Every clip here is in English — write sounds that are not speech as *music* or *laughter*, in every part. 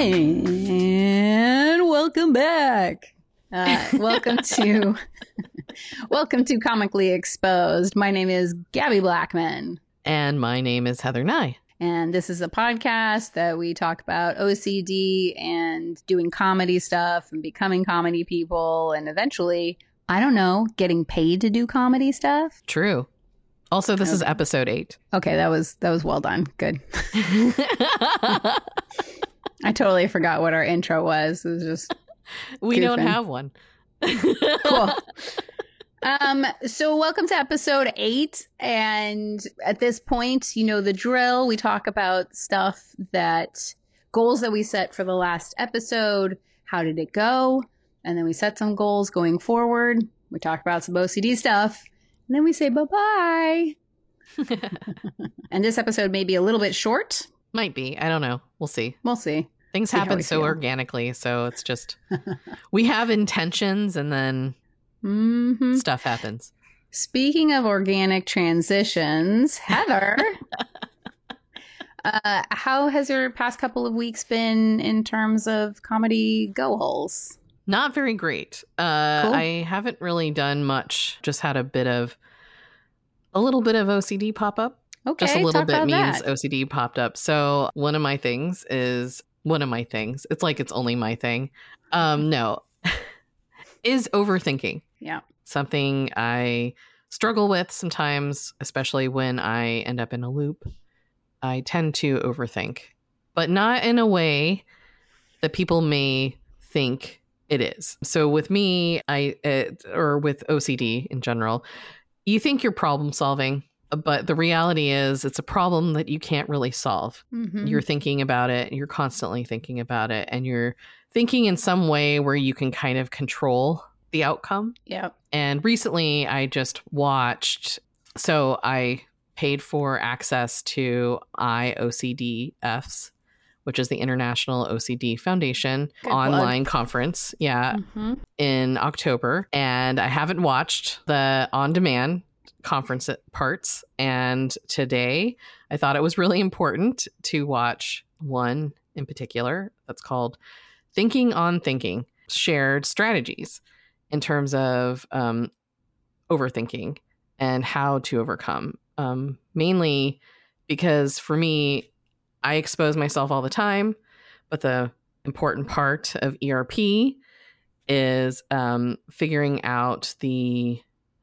And welcome back. Uh, welcome *laughs* to *laughs* welcome to Comically Exposed. My name is Gabbie Blackman, And my name is Heather Nye. and this is a podcast that we talk about OCD and doing comedy stuff and becoming comedy people, and eventually, I don't know, getting paid to do comedy stuff. True. Also, this is episode eight. Okay, that was that was well done. Good. *laughs* I totally forgot what our intro was. It was just *laughs* we don't have one. *laughs* cool. um, so welcome to episode eight. And at this point, you know the drill. We talk about stuff that goals that we set for the last episode. How did it go? And then we set some goals going forward. We talk about some OCD stuff. And then we say bye bye. *laughs* And this episode may be a little bit short. Might be. I don't know. We'll see. We'll see. Things See happen so feel. organically. So it's just, *laughs* we have intentions and then hmm stuff happens. Speaking of organic transitions, Heather, *laughs* uh, how has your past couple of weeks been in terms of comedy go holes? Not very great. Uh, Cool. I haven't really done much. Just had a bit of, a little bit of OCD pop up. Okay, just a little bit means that. OCD popped up. So one of my things is one of my things. It's like it's only my thing. Um, no, *laughs* is overthinking. Yeah. Something I struggle with sometimes, especially when I end up in a loop. I tend to overthink, but not in a way that people may think it is. So with me, I uh, or with OCD in general, you think you're problem solving, but the reality is it's a problem that you can't really solve. Mhm. You're thinking about it, you're constantly thinking about it, and you're thinking in some way where you can kind of control the outcome. Yep. And recently I just watched so I paid for access to IOCDF's, which is the International OCD Foundation Good plug. online conference. Yeah, Mhm. in October, and I haven't watched the on demand conference parts. And today I thought it was really important to watch one in particular that's called Thinking on Thinking Shared Strategies in terms of um, overthinking and how to overcome. Um, mainly because for me, I expose myself all the time, but the important part of ERP is um, figuring out the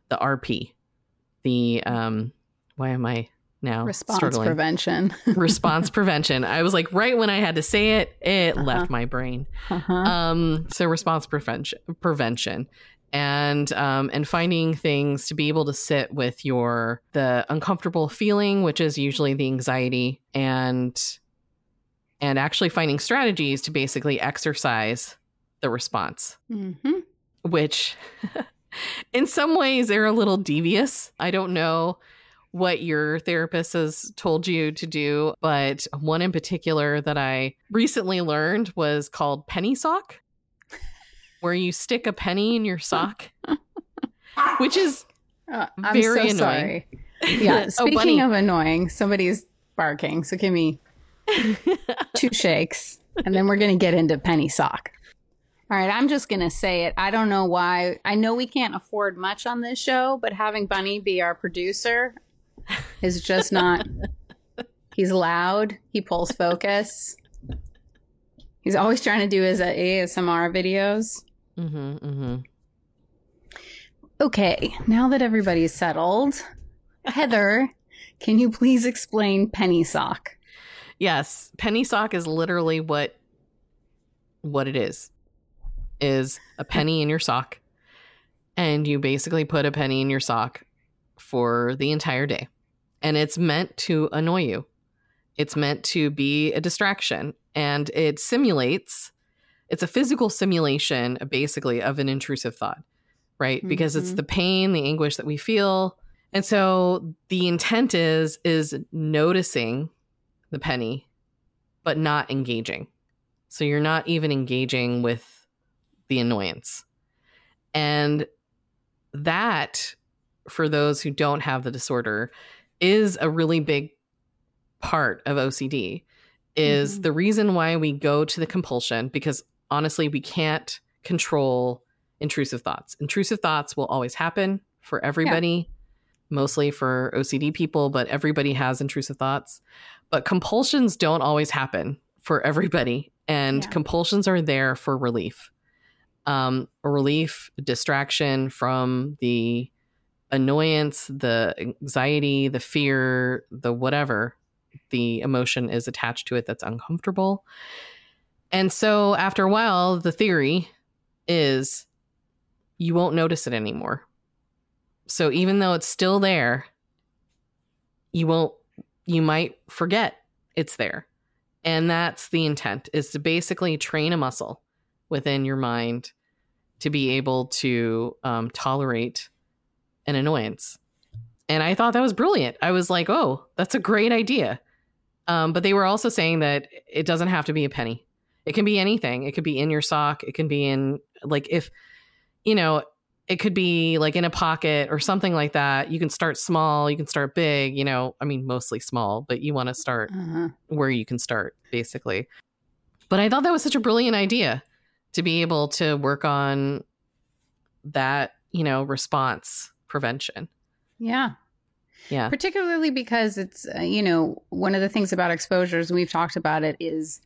the RP, the um, why am I now Response struggling? prevention. *laughs* response prevention. I was like, right when I had to say it, it Uh-huh. left my brain. uh-huh. Um, so response prevention, prevention, and um, and finding things to be able to sit with your the uncomfortable feeling, which is usually the anxiety, and and actually finding strategies to basically exercise the response Mhm. which *laughs* in some ways they're a little devious. I don't know what your therapist has told you to do, but one in particular that I recently learned was called penny sock, where you stick a penny in your sock, which is *laughs* Uh, I'm Very so annoying. sorry. Yeah. *laughs* Oh, Speaking bunny. of annoying, somebody's barking. So give me *laughs* two shakes, and then we're going to get into penny sock. All right, I'm just going to say it. I don't know why. I know we can't afford much on this show, but having Bunny be our producer is just not. *laughs* He's loud. He pulls focus. He's always trying to do his ASMR videos. hmm hmm Okay, now that everybody's settled, Heather, can you please explain penny sock? Yes, penny sock is literally what what it is. Is a penny in your sock and you basically put a penny in your sock for the entire day. And it's meant to annoy you. It's meant to be a distraction and it simulates it's a physical simulation basically of an intrusive thought, right? Because it's Mhm. the pain, the anguish that we feel. And so the intent is is noticing the penny but not engaging. So you're not even engaging with the annoyance. And that for those who don't have the disorder is a really big part of OCD is Mhm. the reason why we go to the compulsion because honestly, we can't control intrusive thoughts. Intrusive thoughts will always happen for everybody, mostly for OCD people, but everybody has intrusive thoughts. But compulsions don't always happen for everybody, and Yeah. compulsions are there for relief. Um, relief, distraction from the annoyance, the anxiety, the fear, the whatever the emotion is attached to it that's uncomfortable. And so after a while, the theory is you won't notice it anymore. So even though it's still there, you won't you might forget it's there. And that's the intent is to basically train a muscle within your mind to be able to um, tolerate an annoyance. And I thought that was brilliant. I was like, oh, that's a great idea. Um, but they were also saying that it doesn't have to be a penny. It can be anything. It could be in your sock. It can be in, like, if, you know, it could be like in a pocket or something like that. You can start small, you can start big, you know, I mean, mostly small, but you want to start Uh-huh. where you can start, basically. But I thought that was such a brilliant idea to be able to work on that, you know, response prevention. Yeah. Yeah. particularly because it's uh, you know one of the things about exposures we've talked about it is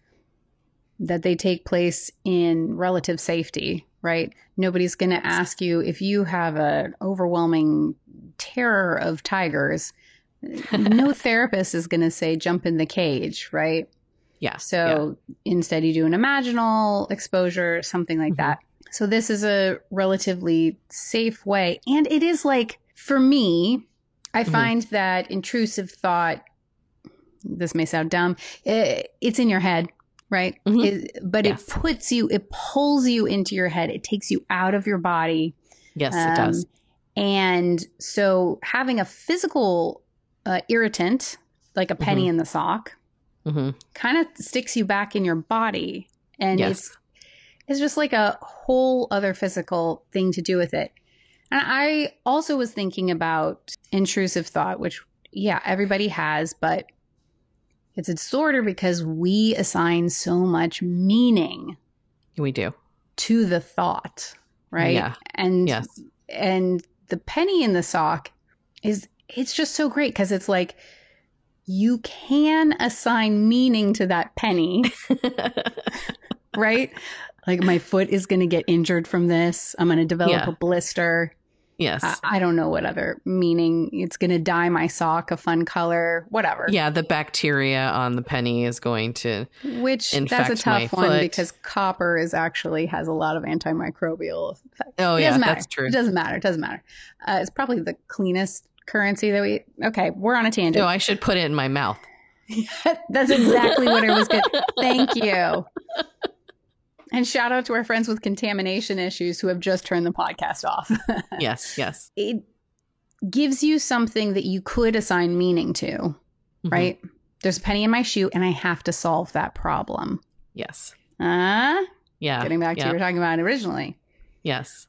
that they take place in relative safety right nobody's going to ask you if you have an overwhelming terror of tigers *laughs* no therapist is going to say jump in the cage right Yeah. so instead you do an imaginal exposure something like Mhm. that so this is a relatively safe way and it is like for me i Mhm. find that intrusive thought this may sound dumb eh, it's in your head right Mhm. It- but Yes. it puts you it pulls you into your head it takes you out of your body Yes, it um, does. and so having a physical uh, irritant like a penny Mhm. in the sock hmm kind of sticks you back in your body and Yes. it's it's just like a whole other physical thing to do with it and i also was thinking about intrusive thought which yeah everybody has but it's a disorder because we assign so much meaning We do. to the thought right Yeah. and Yes. and the penny in the sock is it's just so great because it's like you can assign meaning to that penny *laughs* right like my foot is going to get injured from this i'm going to develop Yeah. a blister yes. I, I don't know what other meaning it's going to dye my sock a fun color whatever yeah, the bacteria on the penny is going to. which that's a tough one foot. because copper is actually has a lot of antimicrobial effects Oh, It yeah, that's true. It doesn't matter. It doesn't matter. Uh, it's probably the cleanest currency that we. Okay, we're on a tangent. No, I should put it in my mouth. *laughs* That's exactly what it was. Good. Thank you. *laughs* And shout out to our friends with contamination issues who have just turned the podcast off. *laughs* Yes, yes. it gives you something that you could assign meaning to, Mhm. right? There's a penny in my shoe, and I have to solve that problem. Yes. Uh, Yeah. getting back to yeah. what you were talking about originally. Yes.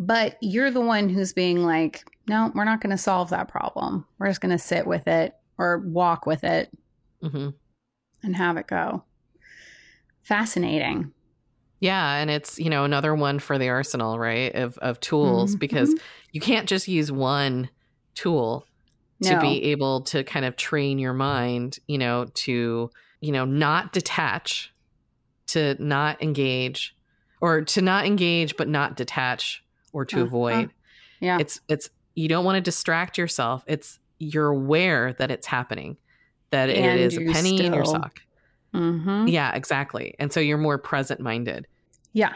But you're the one who's being like, no, we're not going to solve that problem. We're just going to sit with it or walk with it hmm and have it go. Fascinating. Yeah, and it's you know another one for the arsenal, right? Of of tools Mhm. because you can't just use one tool to No. be able to kind of train your mind, you know, to you know not detach, to not engage, or to not engage but not detach or to Uh-huh. avoid. Yeah. It's it's you don't want to distract yourself. It's you're aware that it's happening, that it And is a penny in your still- sock. hmm Yeah, exactly. And so you're more present minded. Yeah.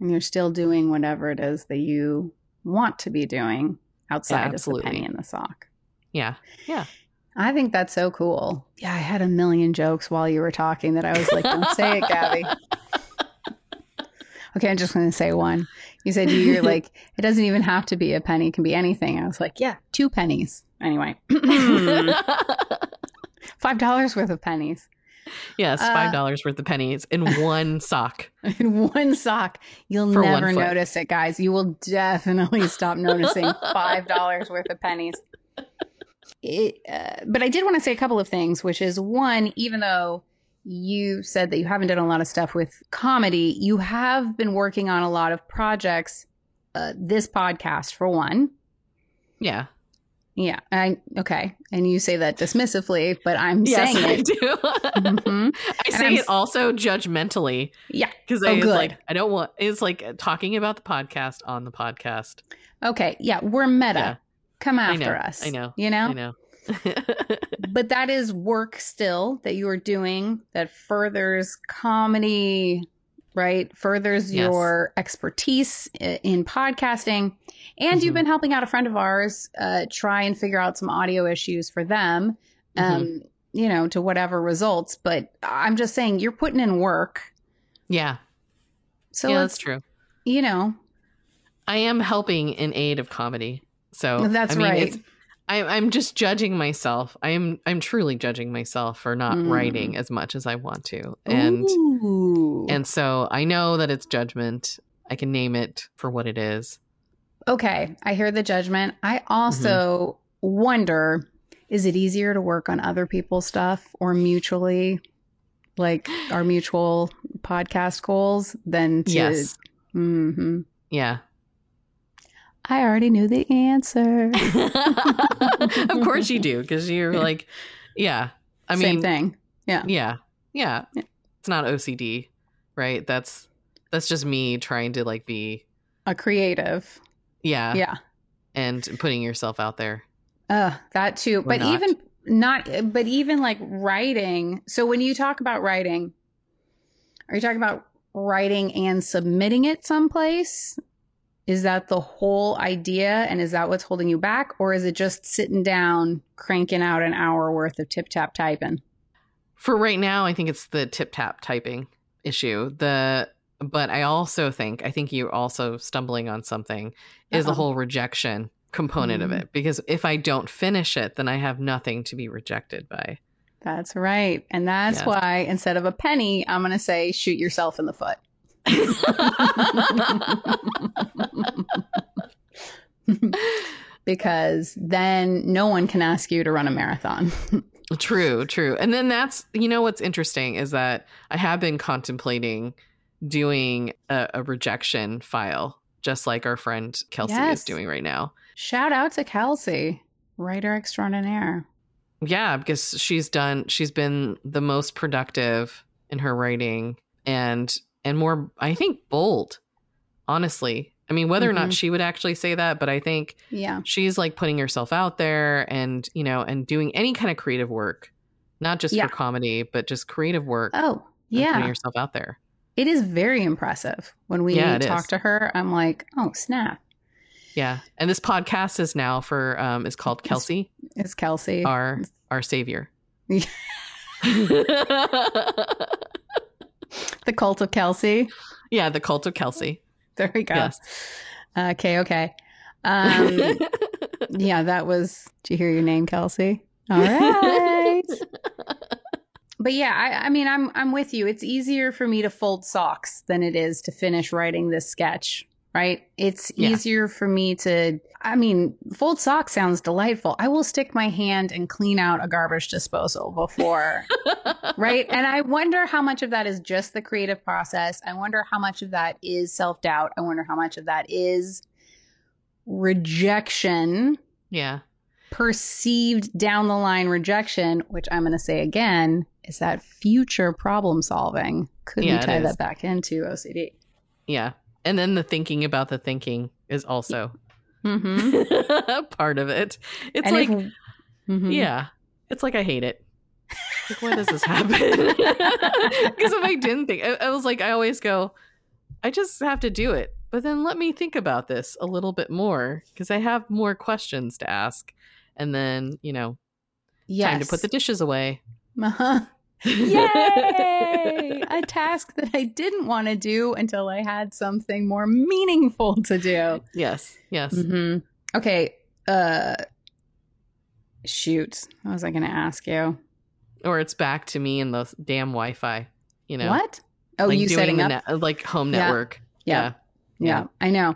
And you're still doing whatever it is that you want to be doing outside of the penny in the sock. Yeah. Yeah. I think that's so cool. Yeah, I had a million jokes while you were talking that I was like, don't say it, Gabbie. *laughs* Okay, I'm just going to say one. You said you're *laughs* like, it doesn't even have to be a penny, it can be anything. I was like, yeah, two pennies. Anyway, *laughs* five dollars worth of pennies yes, Uh, five dollars worth of pennies in *laughs* one sock. in one sock. You'll For never notice it, guys. You will definitely stop noticing five dollars worth of pennies. It, uh, but I did want to say a couple of things, which is one, even though you said that you haven't done a lot of stuff with comedy. You have been working on a lot of projects. Uh, this podcast, for one. Yeah. Yeah. I okay. And you say that dismissively, but I'm Yes, saying I it. do. *laughs* Mhm. I say it also judgmentally Yeah. because Oh, I like, I don't want. It's like talking about the podcast on the podcast. Okay. Yeah. We're meta. Yeah. Come I after know, us. I know, You know? I know. *laughs* but that is work still that you are doing that furthers comedy right furthers Yes. your expertise in podcasting and you've Mhm. been helping out a friend of ours uh, try and figure out some audio issues for them um, Mhm. you know to whatever results but i'm just saying you're putting in work yeah, so yeah, that's true. you know I am helping in aid of comedy. So that's I mean, right it's- I, I'm just judging myself. I am. I'm truly judging myself for not Mm. writing as much as I want to, and Ooh. and so I know that it's judgment. I can name it for what it is. Okay, I hear the judgment. I also wonder is it easier to work on other people's stuff or mutually like our mutual podcast goals than to Yes. Mhm. Yeah. I already knew the answer. *laughs* of course you do, because you're like, yeah. I mean, Same thing. yeah, yeah. Yeah. It's not OCD, right? That's that's just me trying to like be, A creative. yeah, yeah. and putting yourself out there. Uh, that too. but not. even not but even like writing. So when you talk about writing, are you talking about writing and submitting it someplace? Is that the whole idea and is that what's holding you back or is it just sitting down cranking out an hour worth of tip tap typing? For right now, I think it's the tip tap typing issue. The but I also think I think you're also stumbling on something is the Uh-oh. whole rejection component of Mm. it because if I don't finish it, then I have nothing to be rejected by. That's right. And that's Yes. why instead of a penny, I'm going to say shoot yourself in the foot. *laughs* because then no one can ask you to run a marathon. *laughs* True, true. And then that's, you know, what's interesting is that I have been contemplating doing a, a rejection file, just like our friend Kelsey Yes. is doing right now. Shout out to Kelsey, writer extraordinaire. Yeah, because she's done, she's been the most productive in her writing and, and more, I think, bold, honestly. I mean, whether or not Mhm. she would actually say that, but I think Yeah. she's like putting herself out there and, you know, and doing any kind of creative work, not just Yeah. for comedy, but just creative work. Oh, and putting yeah. yourself out there. It is very impressive. When we Yeah, talk is. to her, I'm like, oh, snap. Yeah, and this podcast is now for um is called Kelsey, It's Kelsey. our our savior. *laughs* *laughs* *laughs* The cult of Kelsey. yeah, the cult of Kelsey. There we go. Yes. Okay, okay. Um, *laughs* yeah, that was. Did you hear your name, Kelsey? All right. *laughs* but yeah, I, I mean, I'm I'm with you. It's easier for me to fold socks than it is to finish writing this sketch. Right? It's Yeah. easier for me to. I mean, fold socks sounds delightful. I will stick my hand and clean out a garbage disposal before *laughs* right? And I wonder how much of that is just the creative process. I wonder how much of that is self doubt. I wonder how much of that is rejection, yeah. perceived down the line rejection, which I'm going to say again is that future problem solving. Could Yeah, we tie that back into OCD? Yeah. And then the thinking about the thinking is also Mm-hmm. *laughs* part of it. It's And like if- Mhm. yeah. It's like I hate it. Like why does this happen? *laughs* Because if I didn't think I, I was like I always go I just have to do it. But then let me think about this a little bit more because I have more questions to ask. And then, you know, Yes. time to put the dishes away. Uh-huh. Yay! a task that I didn't want to do until I had something more meaningful to do. yes. Yes. Mm-hmm. Okay. Uh, shoot. What was I going to ask you? Or it's back to me and the damn Wi-Fi. You know, What? Oh, like you setting up? uh, like home Yeah. network. yeah. yeah. yeah. I know.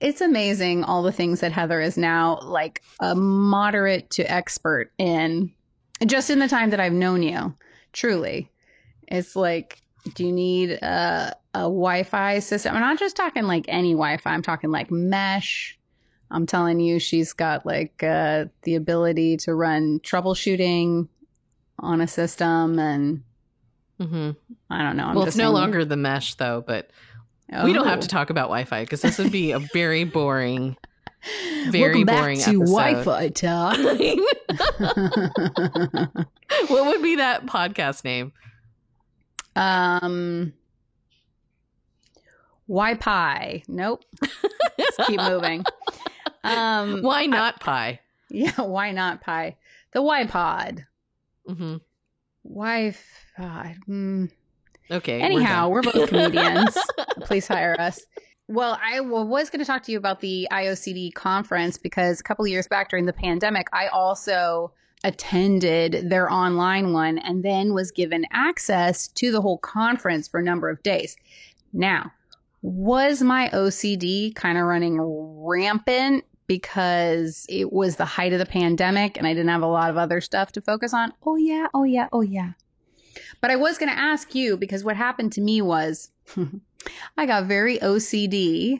It's amazing all the things that Heather is now like a moderate to expert in just in the time that I've known you. Truly. It's like, do you need a, a Wi Fi system? I'm not just talking like any Wi Fi, I'm talking like mesh. I'm telling you, she's got like uh, the ability to run troubleshooting on a system. And hmm I don't know. I'm well, it's no longer the mesh though, but we don't have Oh. to talk about Wi-Fi because this would be a very *laughs* boring. Very Welcome back boring to episode. Wi-Fi talk. *laughs* *laughs* *laughs* what would be that podcast name? um, Wi-Fi. Nope. Let's keep moving. *laughs* Um, Why not pie? yeah, *laughs* why not pie? The Y-Pod. Mm-hmm. Wi-Fi. Mm. Okay. we're Anyhow, we're, both comedians. Please hire us. Well, I was going to talk to you about the IOCD conference because a couple of years back during the pandemic, I also attended their online one and then was given access to the whole conference for a number of days. Now, was my OCD kind of running rampant because it was the height of the pandemic and I didn't have a lot of other stuff to focus on? Oh, yeah. Oh, yeah. Oh, yeah. But I was going to ask you because what happened to me was *laughs* I got very OCD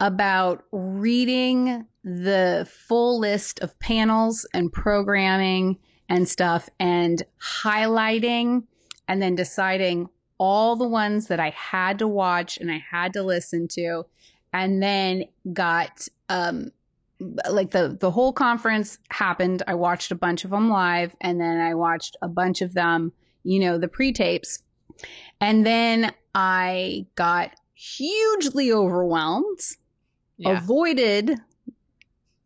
about reading the full list of panels and programming and stuff and highlighting and then deciding all the ones that I had to watch and I had to listen to and then got um like the the whole conference happened I watched a bunch of them live and then I watched a bunch of them you know the pre-tapes and then I got hugely overwhelmed yeah. avoided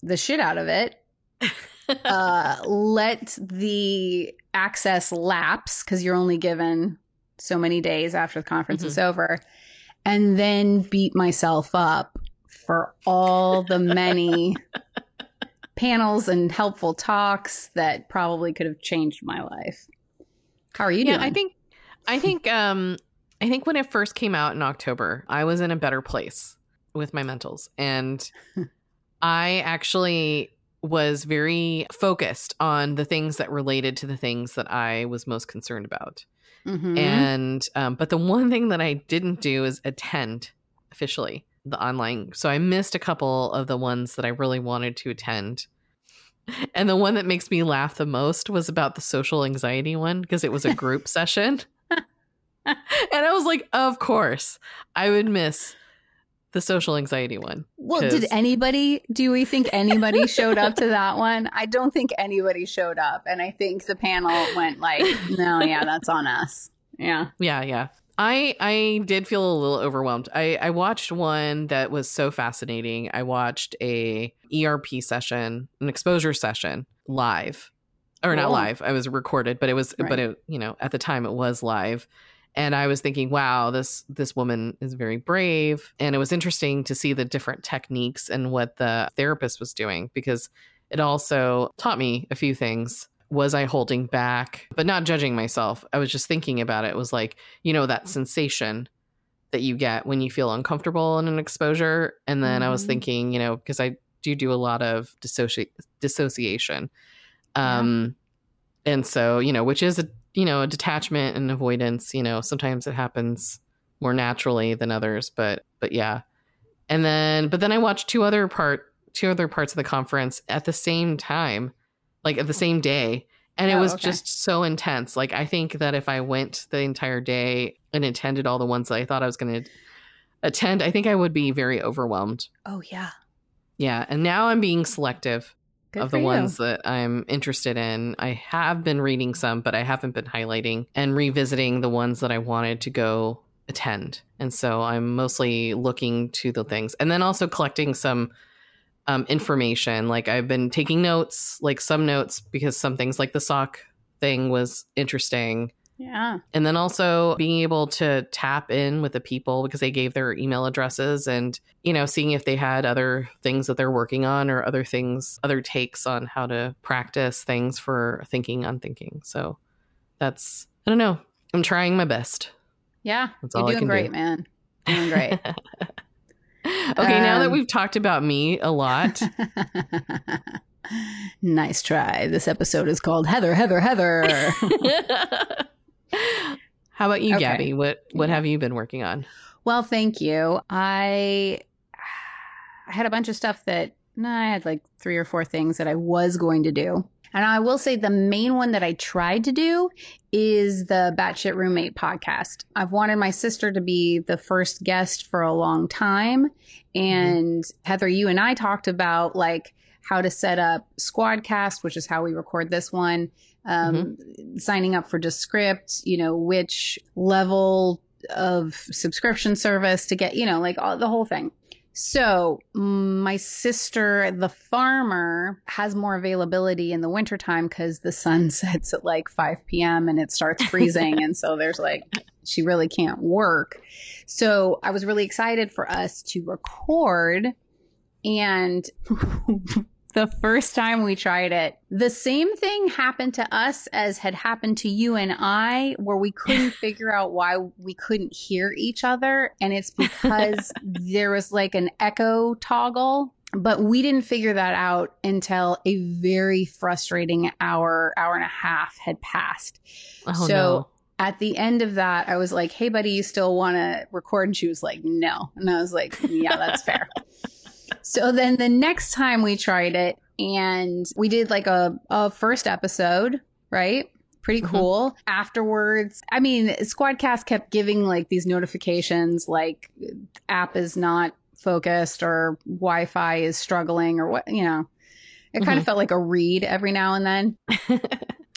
the shit out of it *laughs* uh, let the access lapse because you're only given so many days after the conference is over, and then beat myself up for all the many *laughs* panels and helpful talks that probably could have changed my life. How are you yeah, doing? I think I think um I think when it first came out in October, I was in a better place with my mentals and *laughs* I actually was very focused on the things that related to the things that I was most concerned about. Mhm. And um, but the one thing that I didn't do is attend officially the online. So I missed a couple of the ones that I really wanted to attend. And the one that makes me laugh the most was about the social anxiety one because it was a group *laughs* session. *laughs* and I was like, of course, I would miss the social anxiety one. Well, did anybody, do we think anybody *laughs* showed up to that one? I don't think anybody showed up. And I think the panel went like, no, yeah, that's on us. Yeah. Yeah, yeah. I I did feel a little overwhelmed. I I watched one that was so fascinating. I watched a ERP session, an exposure session live. Or not Cool. live. I was recorded, but it was Right. but it, you know, at the time it was live. And I was thinking, wow, this this woman is very brave. And it was interesting to see the different techniques and what the therapist was doing because it also taught me a few things. Was I holding back? But not judging myself. I was just thinking about it. It was like, you know, that sensation that you get when you feel uncomfortable in an exposure. And then I was Mhm. thinking, you know, because I do do a lot of dissoci- dissociation. Yeah. Um, and so, you know, which is a, you know, detachment and avoidance, you know, sometimes it happens more naturally than others, but, but yeah. And then, but then I watched two other part, two other parts of the conference at the same time, like at the same day. And it Oh, was okay. just so intense. Like, I think that if I went the entire day and attended all the ones that I thought I was going to attend, I think I would be very overwhelmed. Oh, yeah. Yeah. And now I'm being selective Good of the you. ones that I'm interested in. I have been reading some, but I haven't been highlighting and revisiting the ones that I wanted to go attend. And so I'm mostly looking to the things and then also collecting some um, information. Like I've been taking notes, like some notes, because some things like the sock thing was interesting. Yeah. And then also being able to tap in with the people because they gave their email addresses and, you know, seeing if they had other things that they're working on or other things, other takes on how to practice things for thinking on thinking. So that's, I don't know. I'm trying my best. Yeah. That's You're all I doing great, do. man. Doing great. *laughs* okay, now that Um, we've talked about me a lot, *laughs* nice try. This episode is called Heather, Heather, Heather. *laughs* How about you, Okay. Gabbie? What what have you been working on? Well, thank you. I I had a bunch of stuff that no, I had like three or four things that I was going to do. And I will say the main one that I tried to do is the Batshit Roommate podcast. I've wanted my sister to be the first guest for a long time. Mm-hmm. And Heather, you and I talked about like how to set up Squadcast, which is how we record this one, um, signing up for Descript, you know, which level of subscription service to get, you know, like all, the whole thing. So, my sister, the farmer, has more availability in the wintertime because the sun *laughs* sets at like 5 p.m. and it starts freezing. and so there's like, she really can't work. So, I was really excited for us to record. And *laughs* the first time we tried it, the same thing happened to us as had happened to you and I, where we couldn't *laughs* figure out why we couldn't hear each other. And it's *laughs* because there was like an echo toggle. But we didn't figure that out until a very frustrating hour, hour and a half had passed. Oh So- no. At the end of that, I was like, hey, buddy, you still want to record? And she was like, no. And I was like, yeah, that's fair. *laughs* So then the next time we tried it, and we did like a, a first episode, right? Pretty Mhm. cool. Afterwards, I mean, Squadcast kept giving like these notifications like app is not focused or Wi Fi is struggling or what, you know. It kind of felt like a read every now and then. *laughs*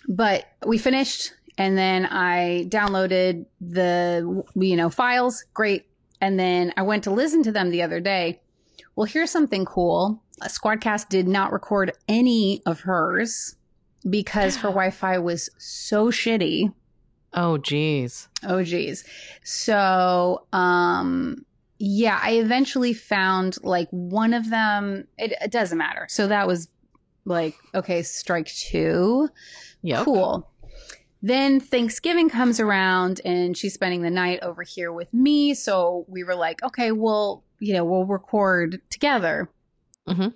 but we finished and then I downloaded the you know files. Great. And then I went to listen to them the other day. Well, here's something cool. Squadcast did not record any of hers because her *gasps* Wi-Fi was so shitty. oh geez. Oh geez. So, um yeah, I eventually found like one of them. It, it doesn't matter. So that was like, okay, strike two. Yeah. Cool. Then Thanksgiving comes around and she's spending the night over here with me. So we were like, okay, well, you know, we'll record together. Mhm.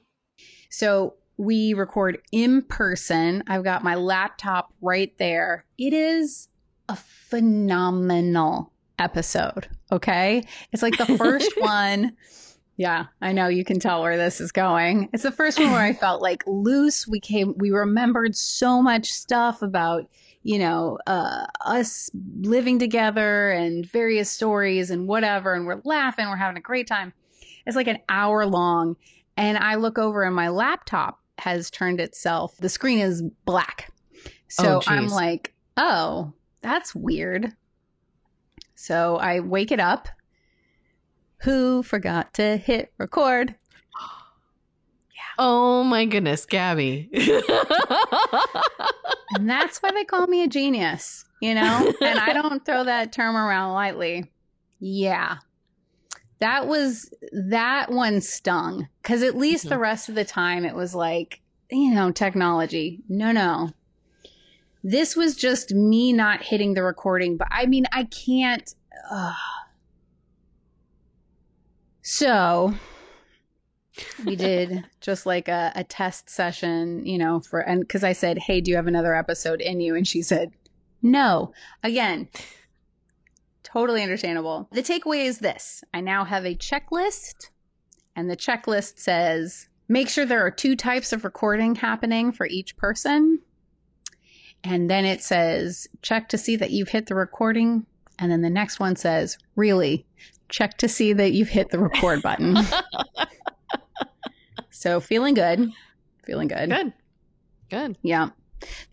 So we record in person. I've got my laptop right there. It is a phenomenal episode. Okay. It's like the first *laughs* one. Yeah, I know you can tell where this is going. It's the first one where I felt like loose. We came, we remembered so much stuff about, you know, uh, us living together and various stories and whatever. And we're laughing, we're having a great time. It's like an hour long. And I look over and my laptop has turned itself, the screen is black. So Oh. I'm like, oh, that's weird. So I wake it up. Who forgot to hit record? Oh my goodness, Gabbie. *laughs* And that's why they call me a genius, you know? And I don't throw that term around lightly. Yeah. That was, that one stung. Cause at least the Mhm. rest of the time it was like, you know, technology. No, no. This was just me not hitting the recording, but I mean, I can't. ugh. So we did just like a, a test session, you know, for, and because I said, Hey, do you have another episode in you? And she said, No. Again, totally understandable. The takeaway is this I now have a checklist, and the checklist says, Make sure there are two types of recording happening for each person. And then it says, check to see that you've hit the recording. And then the next one says, really, check to see that you've hit the record button. *laughs* so feeling good. Feeling good. Good. Good. Yeah.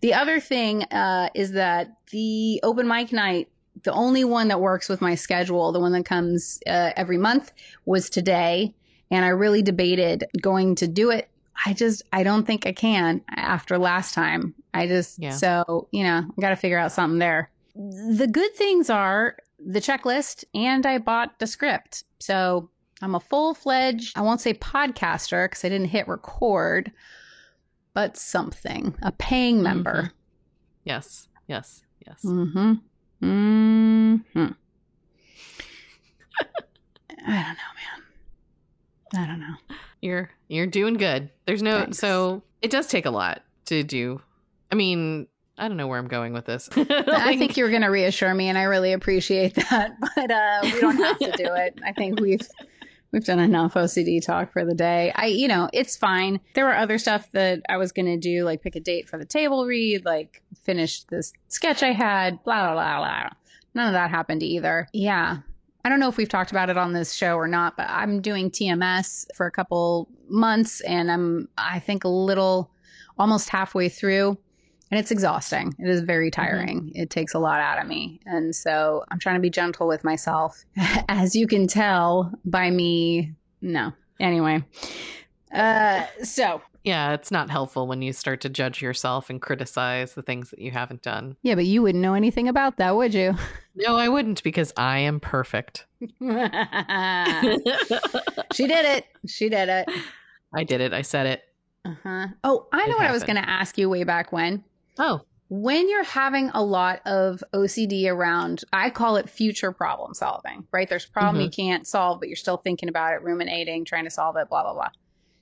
The other thing uh, is that the open mic night, the only one that works with my schedule, the one that comes uh, every month, was today. And I really debated going to do it. I just, I don't think I can after last time. I just, Yeah. so, you know, I got to figure out something there. The good things are the checklist, and I bought Descript. So I'm a full fledged, I won't say podcaster because I didn't hit record, but something, a paying member. Yes. Yes. Yes. Mm-hmm. Mm-hmm. *laughs* I don't know, man. I don't know. You're you're doing good. There's no Thanks. so it does take a lot to do. I mean, I don't know where I'm going with this. *laughs* I think you're going to reassure me, and I really appreciate that. *laughs* But uh, we don't have to do it. I think we've we've done enough OCD talk for the day. I, you know, it's fine. There were other stuff that I was going to do, like pick a date for the table read, like finish this sketch I had, blah blah blah blah. None of that happened either. Yeah. I don't know if we've talked about it on this show or not, but I'm doing TMS for a couple months and I'm I think a little almost halfway through and it's exhausting. It is very tiring. Mm-hmm. It takes a lot out of me. And so I'm trying to be gentle with myself. *laughs* As you can tell by me, no. Anyway. Uh so yeah, it's not helpful when you start to judge yourself and criticize the things that you haven't done. Yeah, but you wouldn't know anything about that, would you? No, I wouldn't because I am perfect. *laughs* *laughs* she did it. She did it. I did it. I said it. Uh-huh. Oh, I know it what happened. I was going to ask you way back when. Oh. When you're having a lot of OCD around, I call it future problem solving, right? There's a problem mm-hmm. you can't solve, but you're still thinking about it, ruminating, trying to solve it, blah, blah, blah.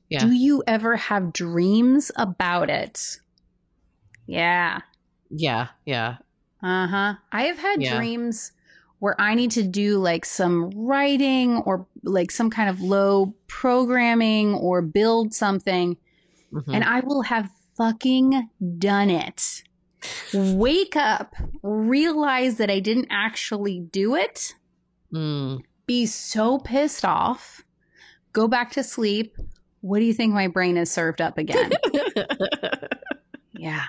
Yeah. Do you ever have dreams about it? Yeah. Yeah. Yeah. Uh huh. I have had yeah. dreams where I need to do like some writing or like some kind of low programming or build something. Mm-hmm. And I will have fucking done it. Wake up, realize that I didn't actually do it, mm. be so pissed off, go back to sleep, what do you think my brain is served up again? *laughs* yeah.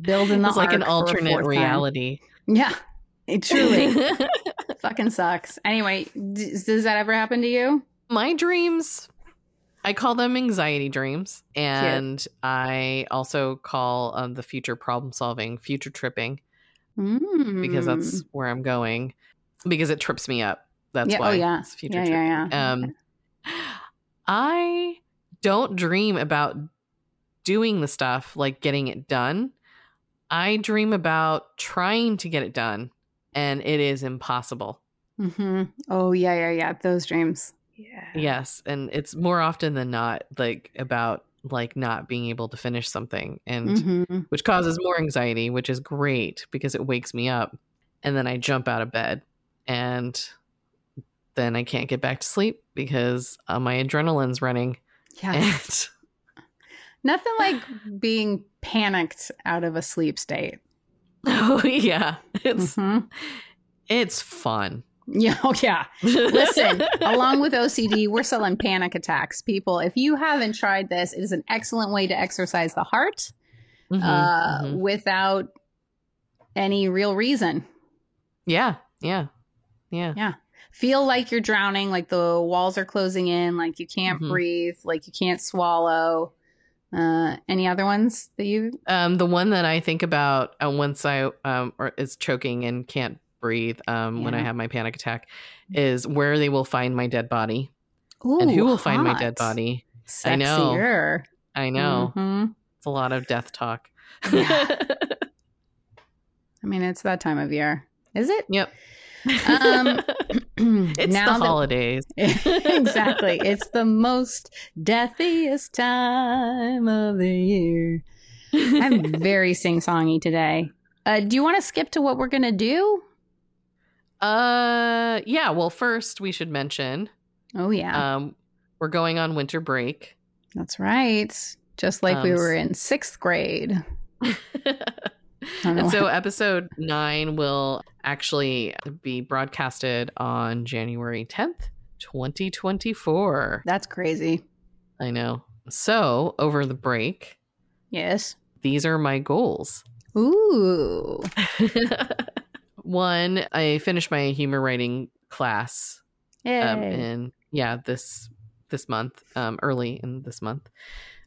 Building the It's like an alternate reality. Time. Yeah. It truly *laughs* fucking sucks. Anyway, does, does that ever happen to you? My dreams I call them anxiety dreams, and Cute. I also call um, the future problem solving future tripping mm. because that's where I'm going because it trips me up. That's yeah, oh, why. Oh yeah, future yeah, tripping. yeah, yeah. Um, I don't dream about doing the stuff like getting it done. I dream about trying to get it done, and it is impossible. Mm-hmm. Oh yeah, yeah, yeah. Those dreams. Yeah. Yes, and it's more often than not like about like not being able to finish something and mm-hmm. which causes more anxiety, which is great because it wakes me up and then I jump out of bed and then I can't get back to sleep because uh, my adrenaline's running. *laughs* Yeah. And... Nothing like being panicked out of a sleep state. *laughs* Oh yeah. It's mm-hmm. it's fun. Yeah, *laughs* oh yeah. Listen, *laughs* along with OCD, we're selling panic attacks. People, if you haven't tried this, it is an excellent way to exercise the heart mm-hmm, uh, mm-hmm. without any real reason. Yeah, yeah, yeah, yeah feel like you're drowning, like the walls are closing in, like you can't mm-hmm. breathe, like you can't swallow. Uh, any other ones that you? Um, the one that I think about uh, once I um or is choking and can't breathe um yeah. when I have my panic attack is where they will find my dead body. Ooh, and who will hot. find my dead body? Sexier. I know. I know. Mm-hmm. It's a lot of death talk. Yeah. *laughs* I mean, it's that time of year. Is it? Yep. Um, *laughs* *clears throat* it's the that, holidays. *laughs* exactly. It's the most deathiest time of the year. I'm very sing songy today. Uh, do you want to skip to what we're going to do? Uh, yeah. Well, first, we should mention. Oh, yeah. Um, we're going on winter break. That's right. Just like um, we were in sixth grade. *laughs* and so episode nine will actually be broadcasted on January 10th, 2024. That's crazy. I know. So over the break. Yes. These are my goals. Ooh. *laughs* One, I finished my humor writing class. Um, and yeah, this this month, um, early in this month,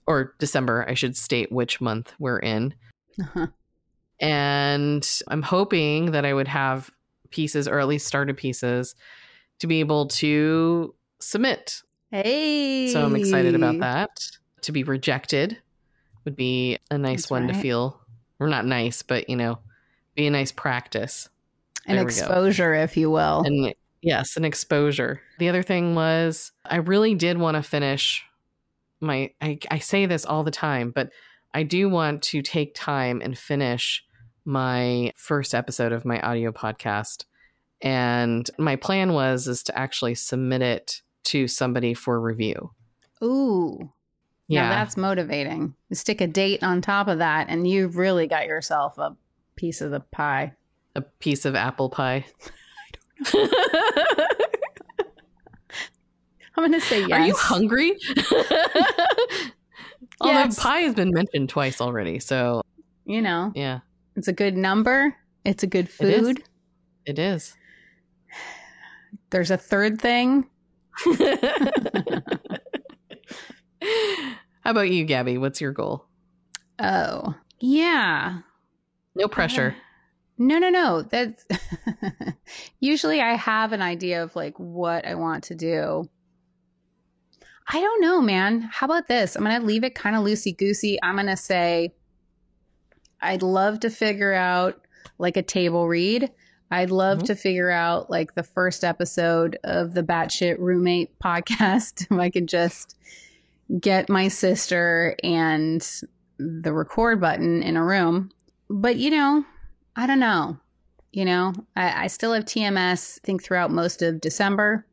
or December, I should state which month we're in. Uh-huh. And I'm hoping that I would have pieces, or at least started pieces, to be able to submit. Hey. So I'm excited about that. To be rejected would be a nice That's one right. to feel. Or not nice, but you know, be a nice practice. An there exposure, if you will. And yes, an exposure. The other thing was I really did want to finish my I, I say this all the time, but I do want to take time and finish my first episode of my audio podcast. And my plan was is to actually submit it to somebody for review. Ooh. Yeah. Now that's motivating. You stick a date on top of that, and you've really got yourself a piece of the pie. A piece of apple pie. *laughs* I'm going to say yes. Are you hungry? *laughs* *laughs* Although pie has been mentioned twice already. So, You know, yeah, it's a good number. It's a good food. it is. *sighs* There's a third thing. How about you, Gabbie? What's your goal? Oh, yeah. No pressure. No, no, no. That's *laughs* usually I have an idea of like what I want to do. I don't know, man. How about this? I'm going to leave it kind of loosey goosey. I'm going to say I'd love to figure out like a table read. I'd love Mhm. to figure out like the first episode of the Batshit Roommate podcast. *laughs* If I could just get my sister and the record button in a room. But you know, I don't know. You know, I, I still have TMS, I think, throughout most of December.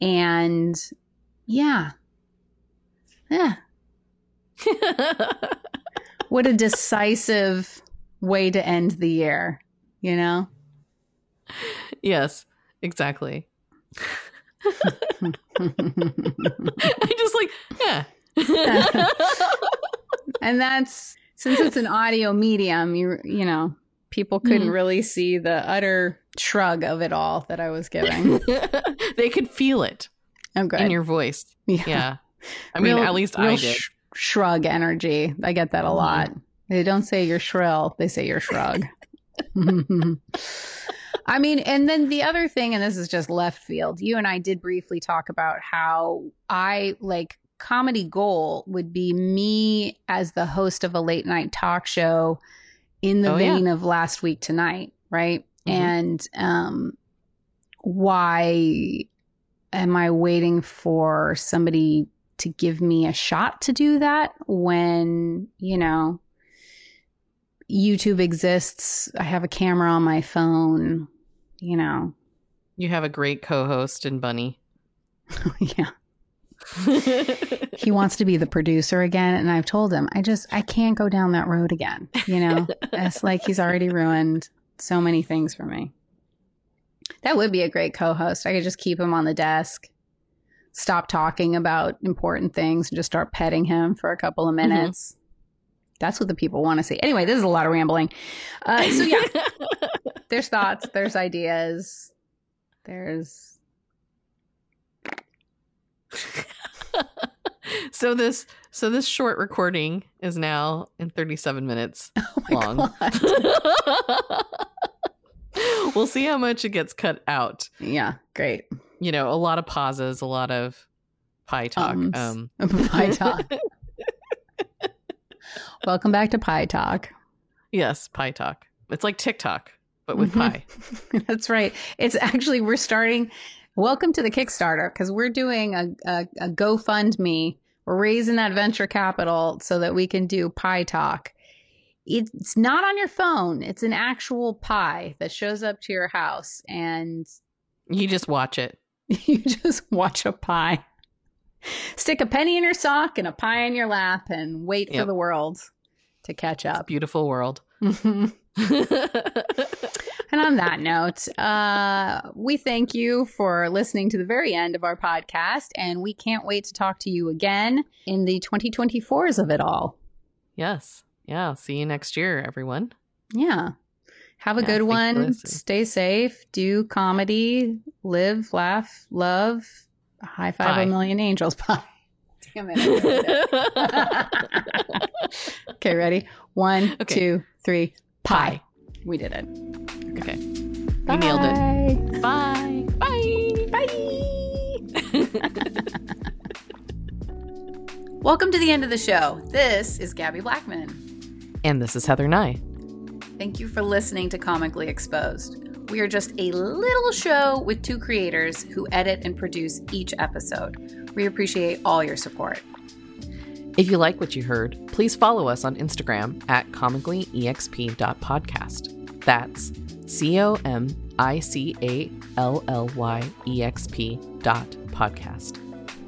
And yeah. Yeah. *laughs* What a decisive way to end the year, you know? yes, exactly. I just like, yeah. *laughs* and that's since it's an audio medium, you you know, people couldn't Mhm. really see the utter shrug of it all that I was giving. *laughs* they could feel it Oh, good. in your voice. yeah. Yeah. I *laughs* mean, Real- at least I did. sh- shrug energy. I get that a Mhm. lot. They don't say you're shrill; they say you're shrug. *laughs* I mean, and then the other thing, and this is just left field. You and I did briefly talk about how I like comedy goal would be me as the host of a late night talk show in the Oh, yeah. vein of last week tonight, right? Mhm. And um why am I waiting for somebody to give me a shot to do that when, you know, YouTube exists, I have a camera on my phone, you know. You have a great co-host in Bunny. *laughs* yeah. He wants to be the producer again and I've told him I just I can't go down that road again, you know. it's like he's already ruined so many things for me. That would be a great co-host. I could just keep him on the desk, stop talking about important things, and just start petting him for a couple of minutes. That's what the people want to see. Anyway, this is a lot of rambling. Uh, so yeah, *laughs* there's thoughts, there's ideas, there's *laughs* so this so this short recording is now in 37 minutes *laughs* oh long. *laughs* we'll see how much it gets cut out. Yeah, great. You know, a lot of pauses, a lot of pie talk. Ums. Um Pie talk. Welcome back to Pie Talk. yes, pie talk. It's like TikTok, but with Mhm. pie. That's right. It's actually we're starting. Welcome to the Kickstarter because we're doing a, a, a GoFundMe. We're raising that venture capital so that we can do Pie Talk. It's not on your phone. It's an actual pie that shows up to your house, and You just watch it. *laughs* you just watch a pie. Stick a penny in your sock and a pie in your lap, and wait for the world to catch up. Beautiful world. *laughs* *laughs* And on that note, uh, we thank you for listening to the very end of our podcast, and we can't wait to talk to you again in the 2024s of it all. yes. Yeah. See you next year, everyone. Yeah. Have a Yeah, good one. Stay safe. Do comedy. Live, laugh, love. High five Pie. a million angels. Pie. Damn it. It. okay, ready? One, Okay. two, three. Pie. Pie. We did it. Okay. Bye. You nailed it. Bye. Bye. Bye. *laughs* Welcome to the end of the show. This is Gabbie Blackman. And this is Heather Nye. Thank you for listening to Comically Exposed. We are just a little show with two creators who edit and produce each episode. We appreciate all your support. If you like what you heard, please follow us on Instagram at comicallyexp.podcast. That's C O M I C A L L Y E X P dot podcast.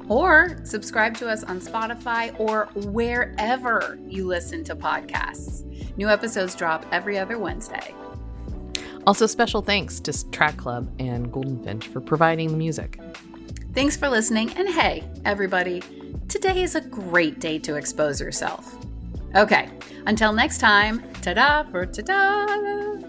Or subscribe to us on Spotify or wherever you listen to podcasts. New episodes drop every other Wednesday. Also, special thanks to Track Club and Golden Finch for providing the music. Thanks for listening, and hey, everybody, today is a great day to expose yourself. Okay, until next time, ta da for ta da!